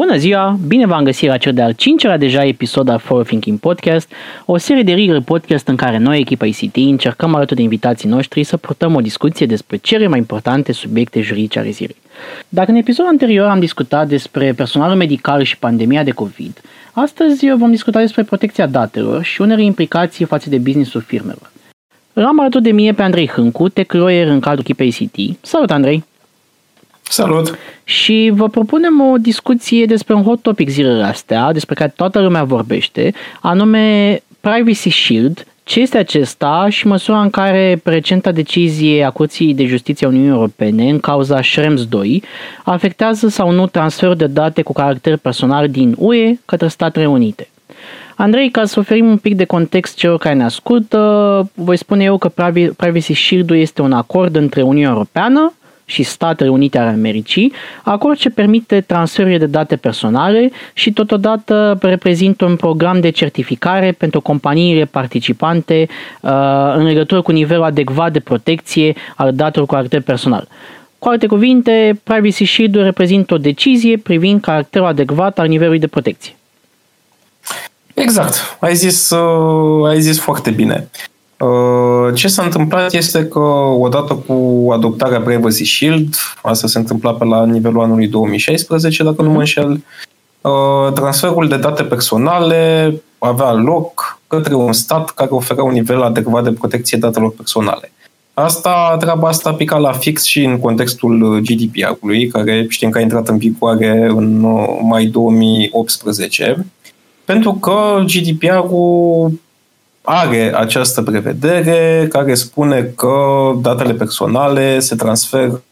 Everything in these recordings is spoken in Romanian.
Bună ziua! Bine v-am găsit la cel de-al cincelea deja episod al For Thinking Podcast, o serie de rigări podcast în care noi, echipa ICT, încercăm alături de invitații noștri să purtăm o discuție despre cele mai importante subiecte juridice ale zilei. Dacă în episodul anterior am discutat despre personalul medical și pandemia de COVID, astăzi vom discuta despre protecția datelor și unele implicații față de business-ul firmelor. Îl am alături de mie pe Andrei Hâncu, tech lawyer în cadrul echipei ICT. Salut, Andrei! Salut! Și vă propunem o discuție despre un hot topic zilele astea, despre care toată lumea vorbește, anume Privacy Shield, ce este acesta și măsura în care recenta decizie a Curții de Justiție a Uniunii Europene în cauza Schrems 2 afectează sau nu transferul de date cu caracter personal din UE către Statele Unite. Andrei, ca să oferim un pic de context celor care ne ascultă, voi spune eu că Privacy Shield este un acord între Uniunea Europeană, și Statele Unite ale Americii, acord ce permite transferul de date personale și totodată reprezintă un program de certificare pentru companiile participante uh, în legătură cu nivelul adecvat de protecție al datelor cu caracter personal. Cu alte cuvinte, Privacy Shield reprezintă o decizie privind caracterul adecvat al nivelului de protecție. Exact. Ai zis, uh, ai zis foarte bine. Uh, ce s-a întâmplat este că odată cu adoptarea Privacy Shield, asta se întâmpla pe la nivelul anului 2016, dacă nu mă înșel, uh, transferul de date personale avea loc către un stat care oferea un nivel adecvat de protecție datelor personale. Asta, treaba asta pica la fix și în contextul GDPR-ului, care știm că a intrat în vigoare în uh, mai 2018, pentru că GDPR-ul are această prevedere care spune că datele personale se transferă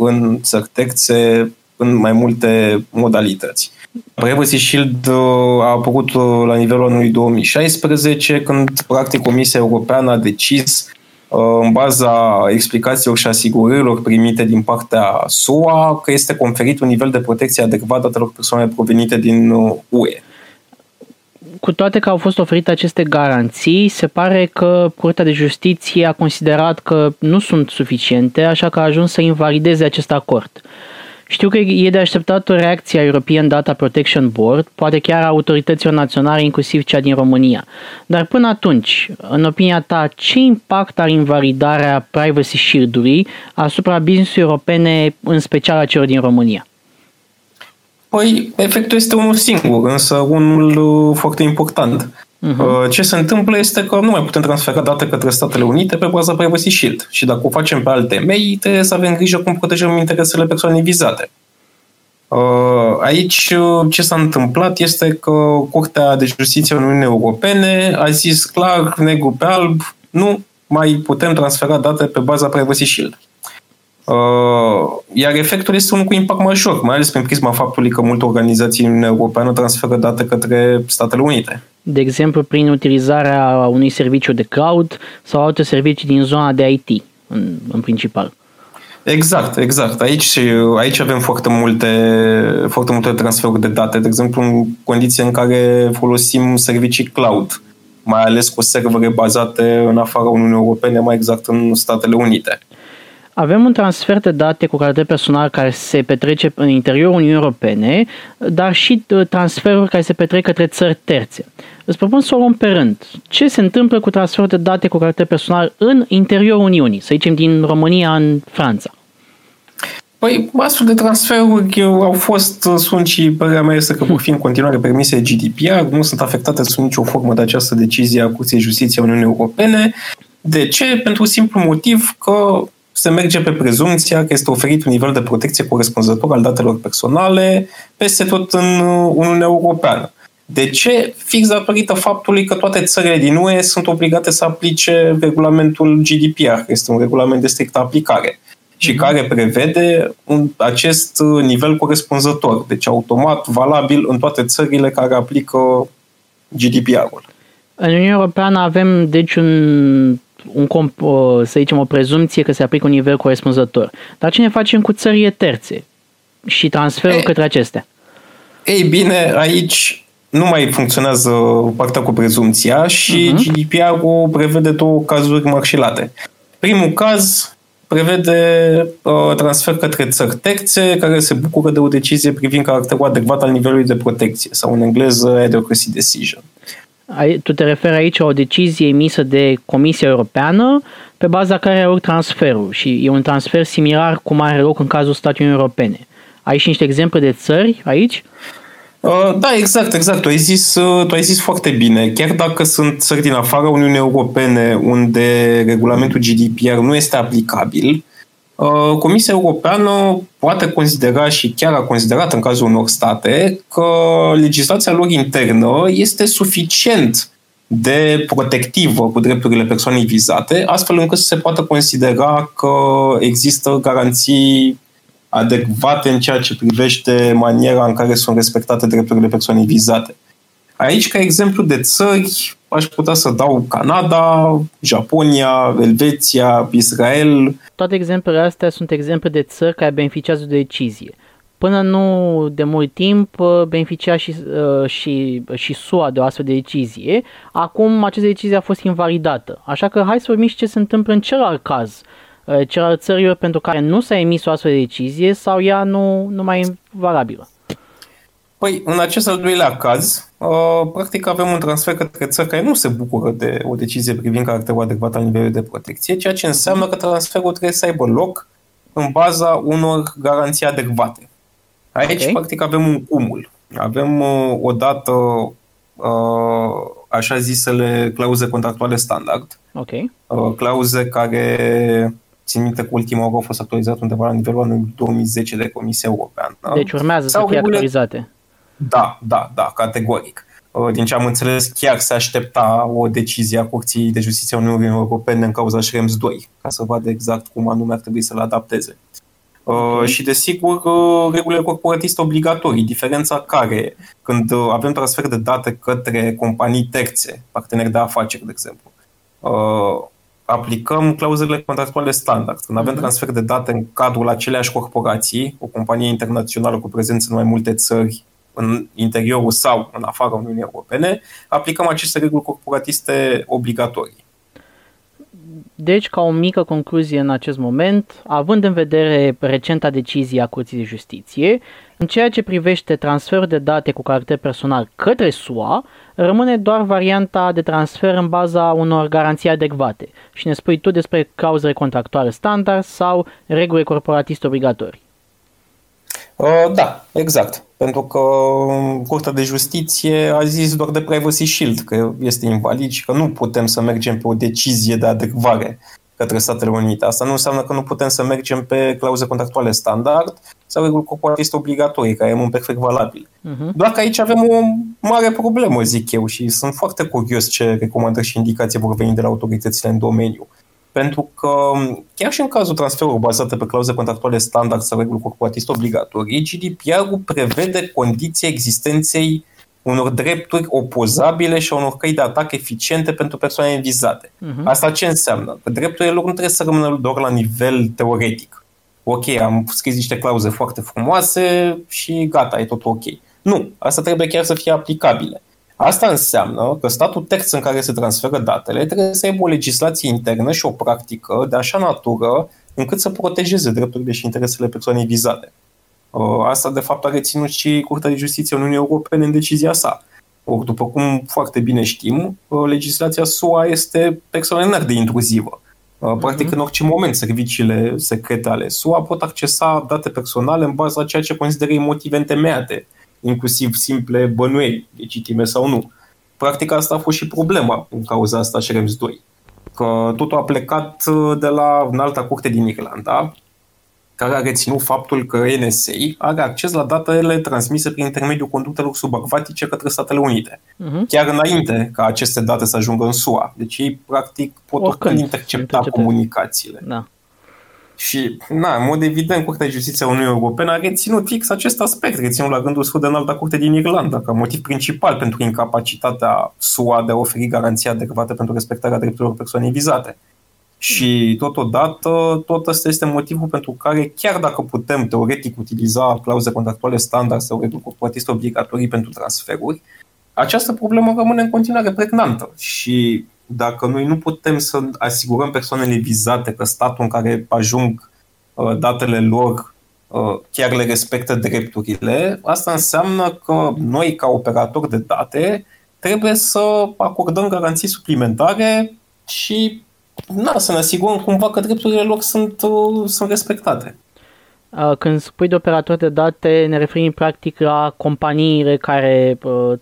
în țărtexe în mai multe modalități. Privacy Shield uh, a apărut uh, la nivelul anului 2016, când practic Comisia Europeană a decis uh, în baza explicațiilor și asigurărilor primite din partea SUA că este conferit un nivel de protecție adecvat datelor personale provenite din UE cu toate că au fost oferite aceste garanții, se pare că Curtea de Justiție a considerat că nu sunt suficiente, așa că a ajuns să invalideze acest acord. Știu că e de așteptat o reacție a European Data Protection Board, poate chiar a autorităților naționale, inclusiv cea din România. Dar până atunci, în opinia ta, ce impact are invalidarea Privacy Shield-ului asupra business europene, în special a celor din România? Păi, efectul este unul singur, însă unul uh, foarte important. Uh-huh. Ce se întâmplă este că nu mai putem transfera date către Statele Unite pe baza Privacy Shield. Și dacă o facem pe alte mei, trebuie să avem grijă cum protejăm interesele persoanei vizate. Uh, aici uh, ce s-a întâmplat este că Curtea de Justiție a Uniunii Europene a zis clar, negru pe alb, nu mai putem transfera date pe baza Privacy Shield. Uh, iar efectul este unul cu impact major, mai ales prin prisma faptului că multe organizații în Uniunea Europeană transferă date către Statele Unite. De exemplu, prin utilizarea unui serviciu de cloud sau alte servicii din zona de IT, în, în principal. Exact, exact. Aici, aici avem foarte multe, foarte multe transferuri de date, de exemplu, în condiții în care folosim servicii cloud, mai ales cu servere bazate în afara Uniunii Europene, mai exact în Statele Unite. Avem un transfer de date cu caracter personal care se petrece în interiorul Uniunii Europene, dar și uh, transferuri care se petrec către țări terțe. Îți propun să o luăm pe rând. Ce se întâmplă cu transferul de date cu caracter personal în interiorul Uniunii, să zicem din România în Franța? Păi, astfel de transferuri au fost, uh, sunt și părerea mea este că vor fi în continuare permise GDPR, nu sunt afectate sub nicio formă de această decizie a Curții Justiției Uniunii Europene. De ce? Pentru simplu motiv că se merge pe prezumția că este oferit un nivel de protecție corespunzător al datelor personale peste tot în Uniunea Europeană. De ce? Fix datorită faptului că toate țările din UE sunt obligate să aplice regulamentul GDPR, este un regulament de strictă aplicare și mm-hmm. care prevede un, acest nivel corespunzător, deci automat valabil în toate țările care aplică GDPR-ul. În Uniunea Europeană avem deci un un, să zicem, o prezumție că se aplică un nivel corespunzător. Dar ce ne facem cu țările terțe și transferul e, către acestea? Ei bine, aici nu mai funcționează partea cu prezumția și uh-huh. GDPR-ul prevede două cazuri marșilate. Primul caz prevede uh, transfer către țări terțe care se bucură de o decizie privind caracterul adecvat al nivelului de protecție sau în engleză adequacy decision. Tu te referi aici la o decizie emisă de Comisia Europeană pe baza care are loc transferul și e un transfer similar cum are loc în cazul Statelor Europene. Ai și niște exemple de țări aici? Uh, da, exact, exact. Tu ai, zis, uh, tu ai zis foarte bine. Chiar dacă sunt țări din afara Uniunii Europene unde regulamentul GDPR nu este aplicabil, uh, Comisia Europeană poate considera și chiar a considerat în cazul unor state că legislația lor internă este suficient de protectivă cu drepturile persoanei vizate, astfel încât să se poată considera că există garanții adecvate în ceea ce privește maniera în care sunt respectate drepturile persoanei vizate. Aici, ca exemplu de țări, aș putea să dau Canada, Japonia, Elveția, Israel. Toate exemplele astea sunt exemple de țări care beneficiază de decizie. Până nu de mult timp beneficia și, uh, și, și SUA de o astfel de decizie. Acum această decizie a fost invalidată. Așa că hai să vorbim și ce se întâmplă în celălalt caz Uh, celelalte țări pentru care nu s-a emis o astfel de decizie sau ea nu, nu mai e valabilă? Păi, în acest al doilea caz, uh, practic avem un transfer către țări care nu se bucură de o decizie privind caracterul adecvat al nivelului de protecție, ceea ce înseamnă că transferul trebuie să aibă loc în baza unor garanții adecvate. Aici, okay. practic, avem un cumul. Avem uh, odată așa zisele clauze contractuale standard, okay. clauze care Țin minte că ultima oară au fost actualizate undeva la nivelul anului 2010 de Comisia Europeană. Deci urmează Sau să fie regulile... actualizate. Da, da, da, categoric. Uh, din ce am înțeles, chiar se aștepta o decizie a Curții de Justiție a Uniunii Europene în cauza Schrems 2, ca să vadă exact cum anume ar trebui să le adapteze. Uh, okay. Și desigur, uh, regulile corporatiste obligatorii, diferența care, când avem transfer de date către companii terțe, parteneri de afaceri, de exemplu, aplicăm clauzele contractuale standard. Când avem mhm. transfer de date în cadrul aceleași corporații, o companie internațională cu prezență în mai multe țări, în interiorul sau în afara Uniunii Europene, aplicăm aceste reguli corporatiste obligatorii. Deci, ca o mică concluzie în acest moment, având în vedere recenta decizie a Curții de Justiție, în ceea ce privește transferul de date cu caracter personal către SUA, rămâne doar varianta de transfer în baza unor garanții adecvate. Și ne spui tu despre clauzele contractuale standard sau reguli corporatiste obligatorii. Uh, da, exact. Pentru că um, Curtea de Justiție a zis doar de Privacy Shield că este invalid și că nu putem să mergem pe o decizie de adecvare către Statele Unite. Asta nu înseamnă că nu putem să mergem pe clauze contractuale standard sau reguli corporatiste obligatorii, care e perfect valabil. Uh-huh. Doar că aici avem o mare problemă, zic eu, și sunt foarte curios ce recomandări și indicații vor veni de la autoritățile în domeniu. Pentru că chiar și în cazul transferului bazate pe clauze contractuale standard sau reguli corporatiste obligatorii, GDPR-ul prevede condiții existenței unor drepturi opozabile și unor căi de atac eficiente pentru persoanele vizate. Uh-huh. Asta ce înseamnă? Că drepturile lor nu trebuie să rămână doar la nivel teoretic. Ok, am scris niște clauze foarte frumoase și gata, e tot ok. Nu, asta trebuie chiar să fie aplicabile. Asta înseamnă că statul terț în care se transferă datele trebuie să aibă o legislație internă și o practică de așa natură încât să protejeze drepturile și interesele persoanei vizate. Uh, asta, de fapt, a reținut și Curtea de Justiție a Uniunii Europene în decizia sa. Or, după cum foarte bine știm, uh, legislația SUA este extraordinar de intruzivă. Uh, practic, în orice moment, serviciile secrete ale SUA pot accesa date personale în baza ceea ce consideră motive întemeiate, inclusiv simple bănuieli, legitime sau nu. Practic, asta a fost și problema în cauza asta Schrems 2. Că totul a plecat de la în alta curte din Irlanda, care a reținut faptul că NSA are acces la datele transmise prin intermediul conductelor subacvatice către Statele Unite. Uh-huh. Chiar înainte ca aceste date să ajungă în SUA. Deci ei, practic, pot oricând intercepta intercepte. comunicațiile. Da. Și, na, în mod evident, Curtea de Justiție a Uniunii Europene a reținut fix acest aspect, reținut la gândul său de înalta curte din Irlanda, ca motiv principal pentru incapacitatea SUA de a oferi garanții adecvate pentru respectarea drepturilor persoanei vizate. Și totodată, tot ăsta este motivul pentru care, chiar dacă putem teoretic utiliza clauze contractuale standard sau reguli obligatorii pentru transferuri, această problemă rămâne în continuare pregnantă și dacă noi nu putem să asigurăm persoanele vizate că statul în care ajung uh, datele lor uh, chiar le respectă drepturile, asta înseamnă că noi, ca operatori de date, trebuie să acordăm garanții suplimentare și na, să ne asigurăm cumva că drepturile lor sunt, uh, sunt respectate. Când spui de operator de date, ne referim practic la companiile care uh,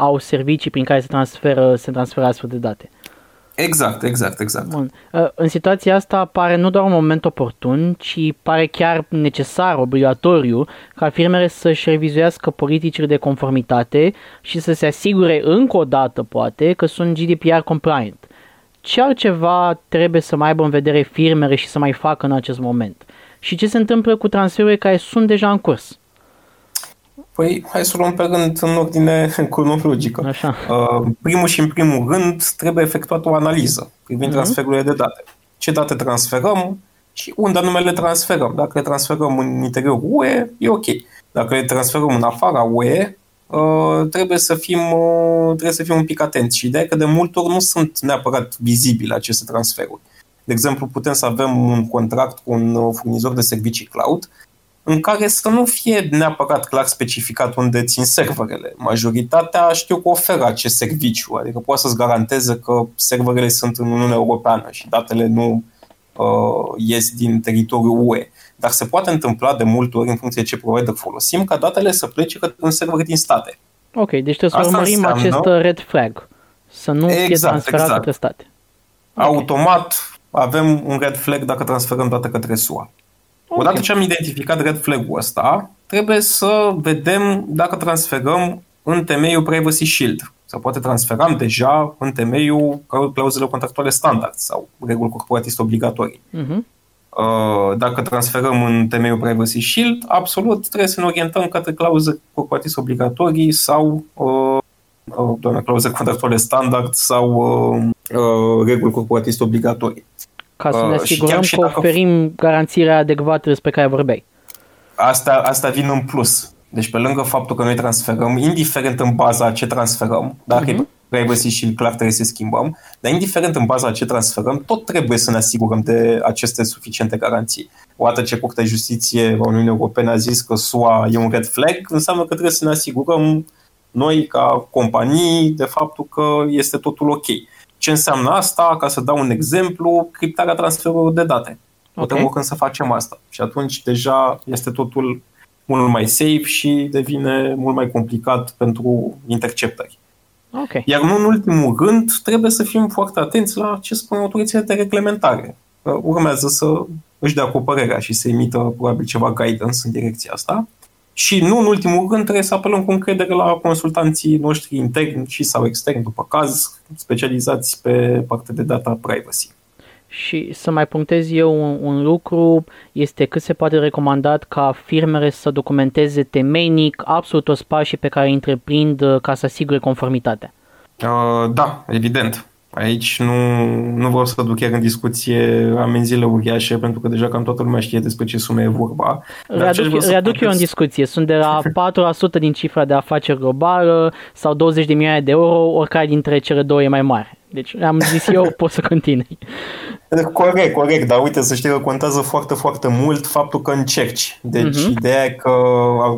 au servicii prin care se transferă, se transferă astfel de date. Exact, exact, exact. Bun. În situația asta pare nu doar un moment oportun, ci pare chiar necesar, obligatoriu, ca firmele să-și revizuiască politicile de conformitate și să se asigure încă o dată, poate, că sunt GDPR compliant. Ce altceva trebuie să mai aibă în vedere firmele și să mai facă în acest moment? Și ce se întâmplă cu transferurile care sunt deja în curs? Păi, hai să luăm pe rând în ordine cronologică. Așa. Uh, primul și în primul rând trebuie efectuată o analiză privind uh-huh. transferurile de date. Ce date transferăm și unde anume le transferăm. Dacă le transferăm în interiorul UE, e ok. Dacă le transferăm în afara UE, uh, trebuie, să fim, uh, trebuie să fim un pic atenți. Și ideea e că de multe ori nu sunt neapărat vizibile aceste transferuri. De exemplu, putem să avem un contract cu un uh, furnizor de servicii cloud în care să nu fie neapărat clar specificat unde țin serverele. Majoritatea știu că oferă acest serviciu, adică poate să-ți garanteze că serverele sunt în Uniunea Europeană și datele nu uh, ies din teritoriul UE. Dar se poate întâmpla de multe ori, în funcție de ce provider folosim, ca datele să plece către un server din state. Ok, deci trebuie să Asta urmărim înseamnă... acest uh, red flag, să nu exact, fie transferat exact. către state. Okay. Automat avem un red flag dacă transferăm date către SUA. Okay. Odată ce am identificat red flag-ul ăsta, trebuie să vedem dacă transferăm în temeiul Privacy Shield. Sau poate transferam deja în temeiul clauzelor contractuale standard sau reguli corporatiste obligatorii. Uh-huh. Dacă transferăm în temeiul Privacy Shield, absolut trebuie să ne orientăm către clauze corporatiste obligatorii sau uh, uh, doamne, clauze contractuale standard sau uh, reguli corporatiste obligatorii. Ca să ne uh, asigurăm că dacă... oferim garanțiile adecvate despre care vorbeai. Asta, asta vine în plus. Deci pe lângă faptul că noi transferăm, indiferent în baza ce transferăm, dacă uh-huh. e privacy și clar trebuie să schimbăm, dar indiferent în baza ce transferăm, tot trebuie să ne asigurăm de aceste suficiente garanții. Odată ce Curtea Justiție a Uniunii Europene a zis că SUA e un red flag, înseamnă că trebuie să ne asigurăm noi, ca companii, de faptul că este totul ok. Ce înseamnă asta? Ca să dau un exemplu, criptarea transferului de date. Putem okay. oricând să facem asta. Și atunci deja este totul mult mai safe și devine mult mai complicat pentru interceptări. Okay. Iar nu în ultimul rând, trebuie să fim foarte atenți la ce spun autoritățile de reglementare. Urmează să își dea cu părerea și să emită probabil ceva guidance în direcția asta. Și nu în ultimul rând trebuie să apelăm cu încredere la consultanții noștri interni și sau externi, după caz, specializați pe partea de data privacy. Și să mai punctez eu un, un lucru, este cât se poate recomandat ca firmele să documenteze temeinic absolut toți pașii pe care îi întreprind uh, ca să asigure conformitatea. Uh, da, evident. Aici nu, nu vreau să duc chiar în discuție amenziile uriașe, pentru că deja cam toată lumea știe despre ce sume e vorba. Readuc, readuc eu în discuție. Sunt de la 4% din cifra de afaceri globală sau 20 de milioane de euro, oricare dintre cele două e mai mare. Deci am zis eu, pot să continui. Corect, corect, dar uite să știi că contează foarte, foarte mult faptul că încerci. Deci uh-huh. ideea e că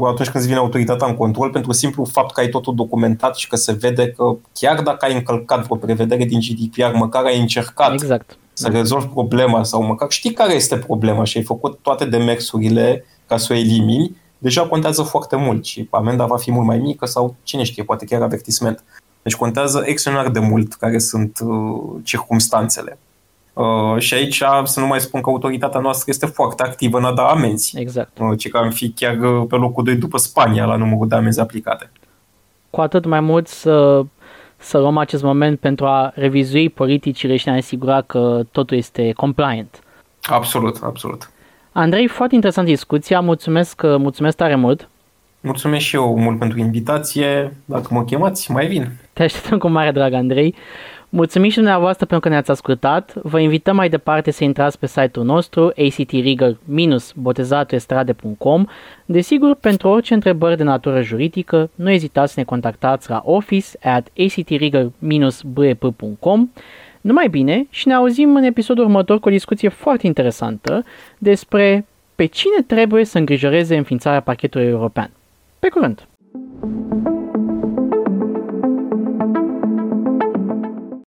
atunci când îți vine autoritatea în control, pentru simplu fapt că ai totul documentat și că se vede că chiar dacă ai încălcat vreo prevedere din GDPR, măcar ai încercat exact. să rezolvi problema sau măcar știi care este problema și ai făcut toate demersurile ca să o elimini, deja contează foarte mult și amenda va fi mult mai mică sau cine știe, poate chiar avertisment. Deci contează extraordinar de mult care sunt uh, circumstanțele. Uh, și aici să nu mai spun că autoritatea noastră este foarte activă în a da amenzi. Exact. Uh, ci că am fi chiar uh, pe locul 2 după Spania la numărul de amenzi aplicate. Cu atât mai mult să, să luăm acest moment pentru a revizui politicile și a ne asigura că totul este compliant. Absolut, absolut. Andrei, foarte interesantă discuția, mulțumesc, mulțumesc tare mult. Mulțumesc și eu mult pentru invitație. Dacă mă chemați, mai vin. Te așteptăm cu mare drag, Andrei. Mulțumim și dumneavoastră pentru că ne-ați ascultat. Vă invităm mai departe să intrați pe site-ul nostru actrigger-botezatuestrade.com Desigur, pentru orice întrebări de natură juridică, nu ezitați să ne contactați la office at actrigger-bep.com Numai bine și ne auzim în episodul următor cu o discuție foarte interesantă despre pe cine trebuie să îngrijoreze înființarea parchetului european. Pe curând!